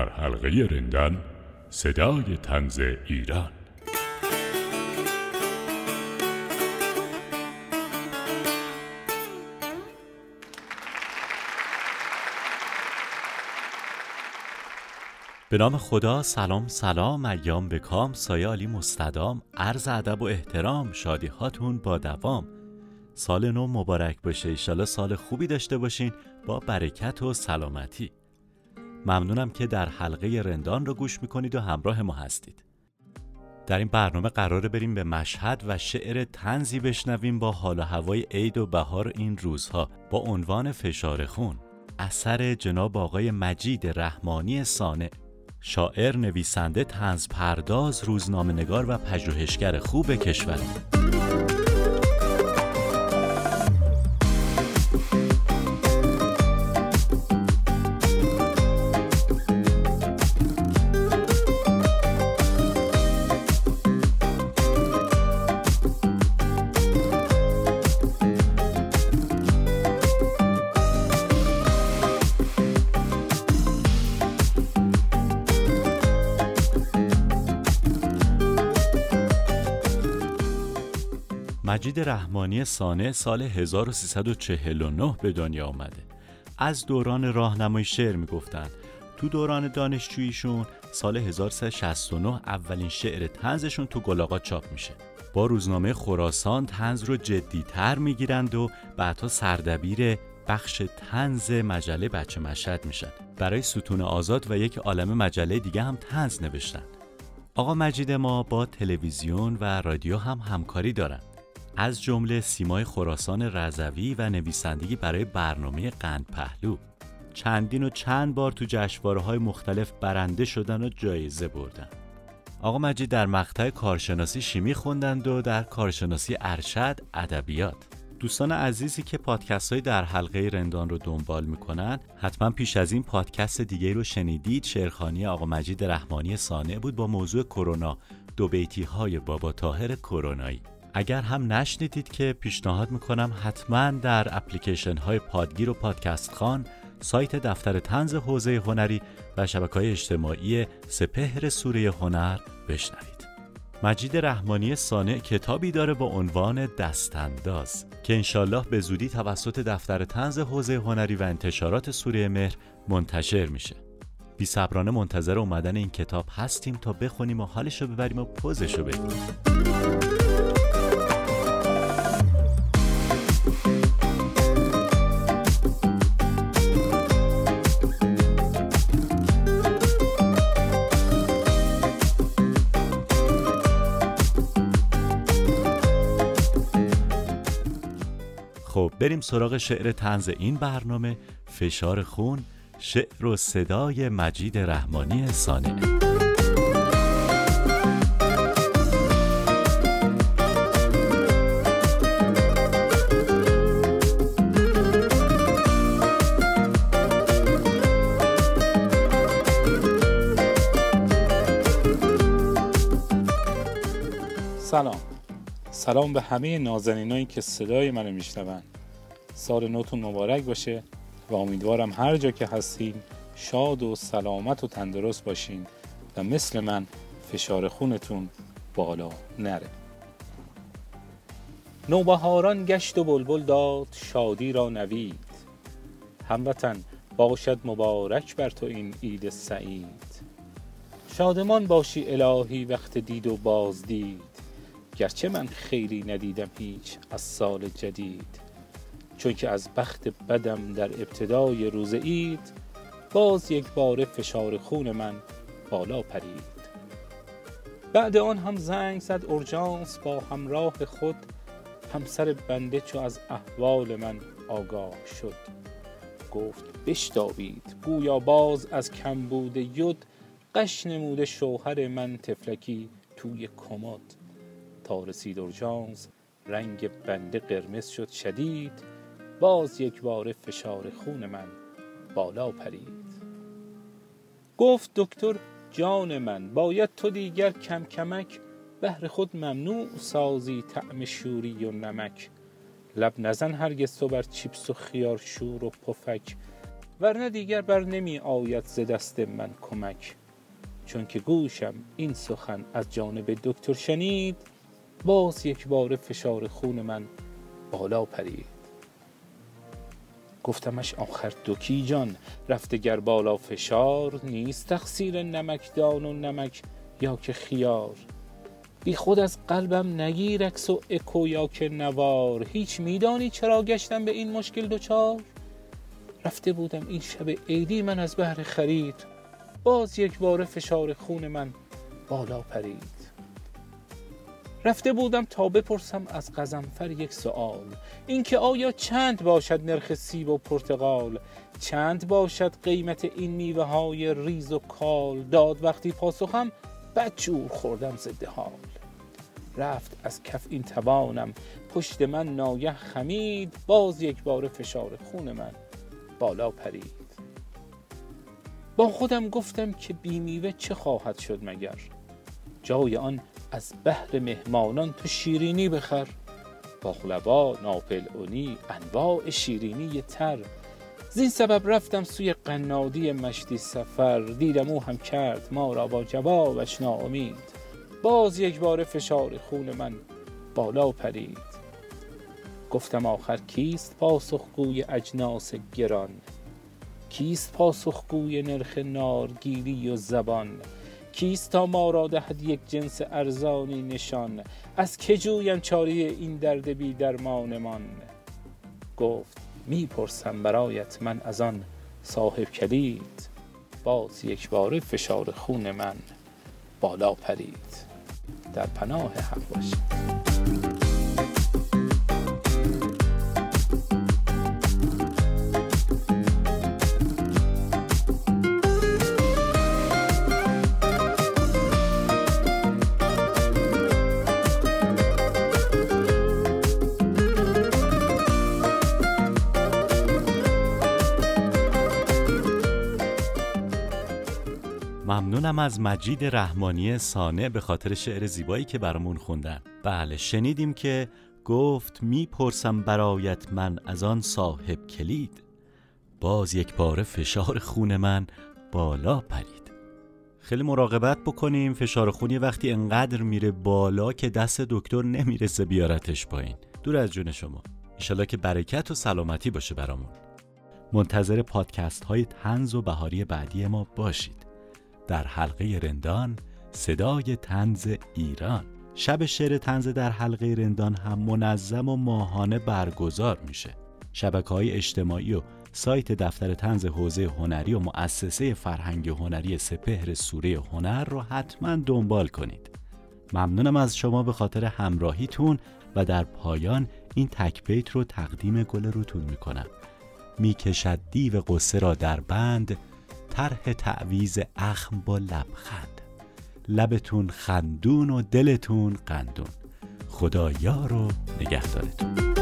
در حلقه رندان صدای تنز ایران به نام خدا سلام سلام ایام به کام سایه علی مستدام عرض ادب و احترام شادی هاتون با دوام. سال نو مبارک باشه. ایشالا سال خوبی داشته باشین. با برکت و سلامتی. ممنونم که در حلقه رندان رو گوش می‌کنید و همراه ما هستید. در این برنامه قراره بریم به مشهد و شعر تنزی بشنویم با حال و هوای عید و بهار این روزها با عنوان فشار خون. اثر جناب آقای مجید رحمانی سانه شاعر نویسنده تنز پرداز روزنامه نگار و پژوهشگر خوب کشور. مجید رحمانی سانه سال 1349 به دنیا آمده. از دوران راهنمای شعر می‌گفتند. تو دوران دانشجوییشون سال 1369 اولین شعر تنزشون تو گلاغات چاپ میشه. با روزنامه خراسان تنز رو جدیتر می‌گیرند و بعدها سردبیر بخش تنز مجله بچه مشهد میشن. برای ستون آزاد و یک عالم مجله دیگه هم تنز نوشتن. آقا مجید ما با تلویزیون و رادیو هم همکاری دارند از جمله سیمای خراسان رضوی و نویسندگی برای برنامه قند پهلو. چندین و چند بار تو جشنواره های مختلف برنده شدن و جایزه بردن. آقا مجید در مقطع کارشناسی شیمی خوندند و در کارشناسی ارشد ادبیات. دوستان عزیزی که پادکست های در حلقه رندان رو دنبال می‌کنن حتما پیش از این پادکست دیگه رو شنیدید. شعرخانی آقا مجید رحمانی سانه بود با موضوع کرونا دو بیتی های بابا تاهر کرونایی. اگر هم نشنیدید که پیشنهاد می‌کنم حتما در اپلیکیشن های پادگیر و پادکست خان سایت دفتر تنز حوزه هنری و شبکه های اجتماعی سپهر سوره هنر بشنوید. مجید رحمانی سانع کتابی داره با عنوان دستانداز که انشالله به زودی توسط دفتر تنز حوزه هنری و انتشارات سوره مهر منتشر میشه. بی صبرانه منتظر اومدن این کتاب هستیم تا بخونیم و حالش رو ببریم و پوزش رو بدیم بریم سراغ شعر تنز این برنامه. فشار خون شعر و صدای مجید رحمانی سانه. سلام. سلام به همه نازنینایی که صدای منو میشنون. سال نوتون مبارک باشه و امیدوارم هر جا که هستین شاد و سلامت و تندرست باشین و مثل من فشار خونتون بالا نره. نوبهاران گشت و بلبل داد شادی را نوید. هموطن باشد مبارک بر تو این عید سعید. شادمان باشی الهی وقت دید و بازدید. گرچه من خیری ندیدم هیچ از سال جدید. چون که از بخت بدم در ابتدای روز عید باز یک بار فشار خون من بالا پرید. بعد آن هم زنگ زد اورژانس با همراه خود همسر بنده چو از احوال من آگاه شد. گفت بشتابید گویا باز از کمبود ید قش نموده شوهر من تفلکی توی کمد. تا رسید اورژانس رنگ بنده قرمز شد شدید. باز یک بار فشار خون من بالا پرید. گفت دکتر جان من باید تو دیگر کم کمک بهر خود ممنوع سازی طعم شوری و نمک. لب نزن هرگز تو بر چیپس و خیار شور و پفک ورنه دیگر بر نمی آید ز دست من کمک. چون که گوشم این سخن از جانب دکتر شنید باز یک بار فشار خون من بالا پرید. گفتمش آخر دکی جان رفته گر بالا فشار نیست تقصیر نمکدان و نمک یا که خیار. بی خود از قلبم نگیر عکس و اکو یا که نوار. هیچ میدانی چرا گشتم به این مشکل دچار؟ رفته بودم این شب عیدی من از بهر خرید. باز یک بار فشار خون من بالا پرید. رفته بودم تا بپرسم از قزنفر یک سوال اینکه آیا چند باشد نرخ سیب و پرتقال؟ چند باشد قیمت این میوه های ریز و کال؟ داد وقتی پاسخم بدجور خوردم زده حال. رفت از کف این توانم. پشت من ناگه خمید باز یک بار فشار خون من بالا پرید. با خودم گفتم که بیمیوه چه خواهد شد مگر؟ جای آن از بهر مهمانان تو شیرینی بخر. باقلوا ناپل اونی انواع شیرینی تر. زین سبب رفتم سوی قنادی مشتی سفر. دیدم او هم کرد ما را با جوابش ناامید باز یک بار فشار خون من بالا پرید. گفتم آخر کیست پاسخگوی اجناس گران؟ کیست پاسخگوی نرخ نارگیری و زبان؟ کیست تا ما را دهد یک جنس ارزانی نشان؟ از که جویم چاری این درد بی درمانمان؟ گفت می‌پرسم برایت من از آن صاحب کلید باز یک باره فشار خون من بالا پرید. در پناه حق باشید. ممنونم از مجید رحمانی سانه به خاطر شعر زیبایی که برامون خوندن. بله شنیدیم که گفت می‌پرسم برایت من از آن صاحب کلید. باز یک بار فشار خون من بالا پرید. خیلی مراقبت بکنیم. فشار خونی وقتی انقدر میره بالا که دست دکتر نمی‌رسه بیارتش پایین. دور از جون شما. ایشالا که برکت و سلامتی باشه برامون. منتظر پادکست های تنز و بهاری بعدی ما باشید. در حلقه رندان صدای تنز ایران. شب شعر تنز در حلقه رندان هم منظم و ماهانه برگزار میشه. شبکه های اجتماعی و سایت دفتر تنز حوزه هنری و مؤسسه فرهنگ هنری سپهر سوره هنر رو حتما دنبال کنید. ممنونم از شما به خاطر همراهیتون و در پایان این تکبیت رو تقدیم گل روتون می‌کنم. می‌کشد دیو قصه را در بند طرح تعویز اخم با لبخند. لبتون خندون و دلتون قندون. خدا یار و نگهدارتون.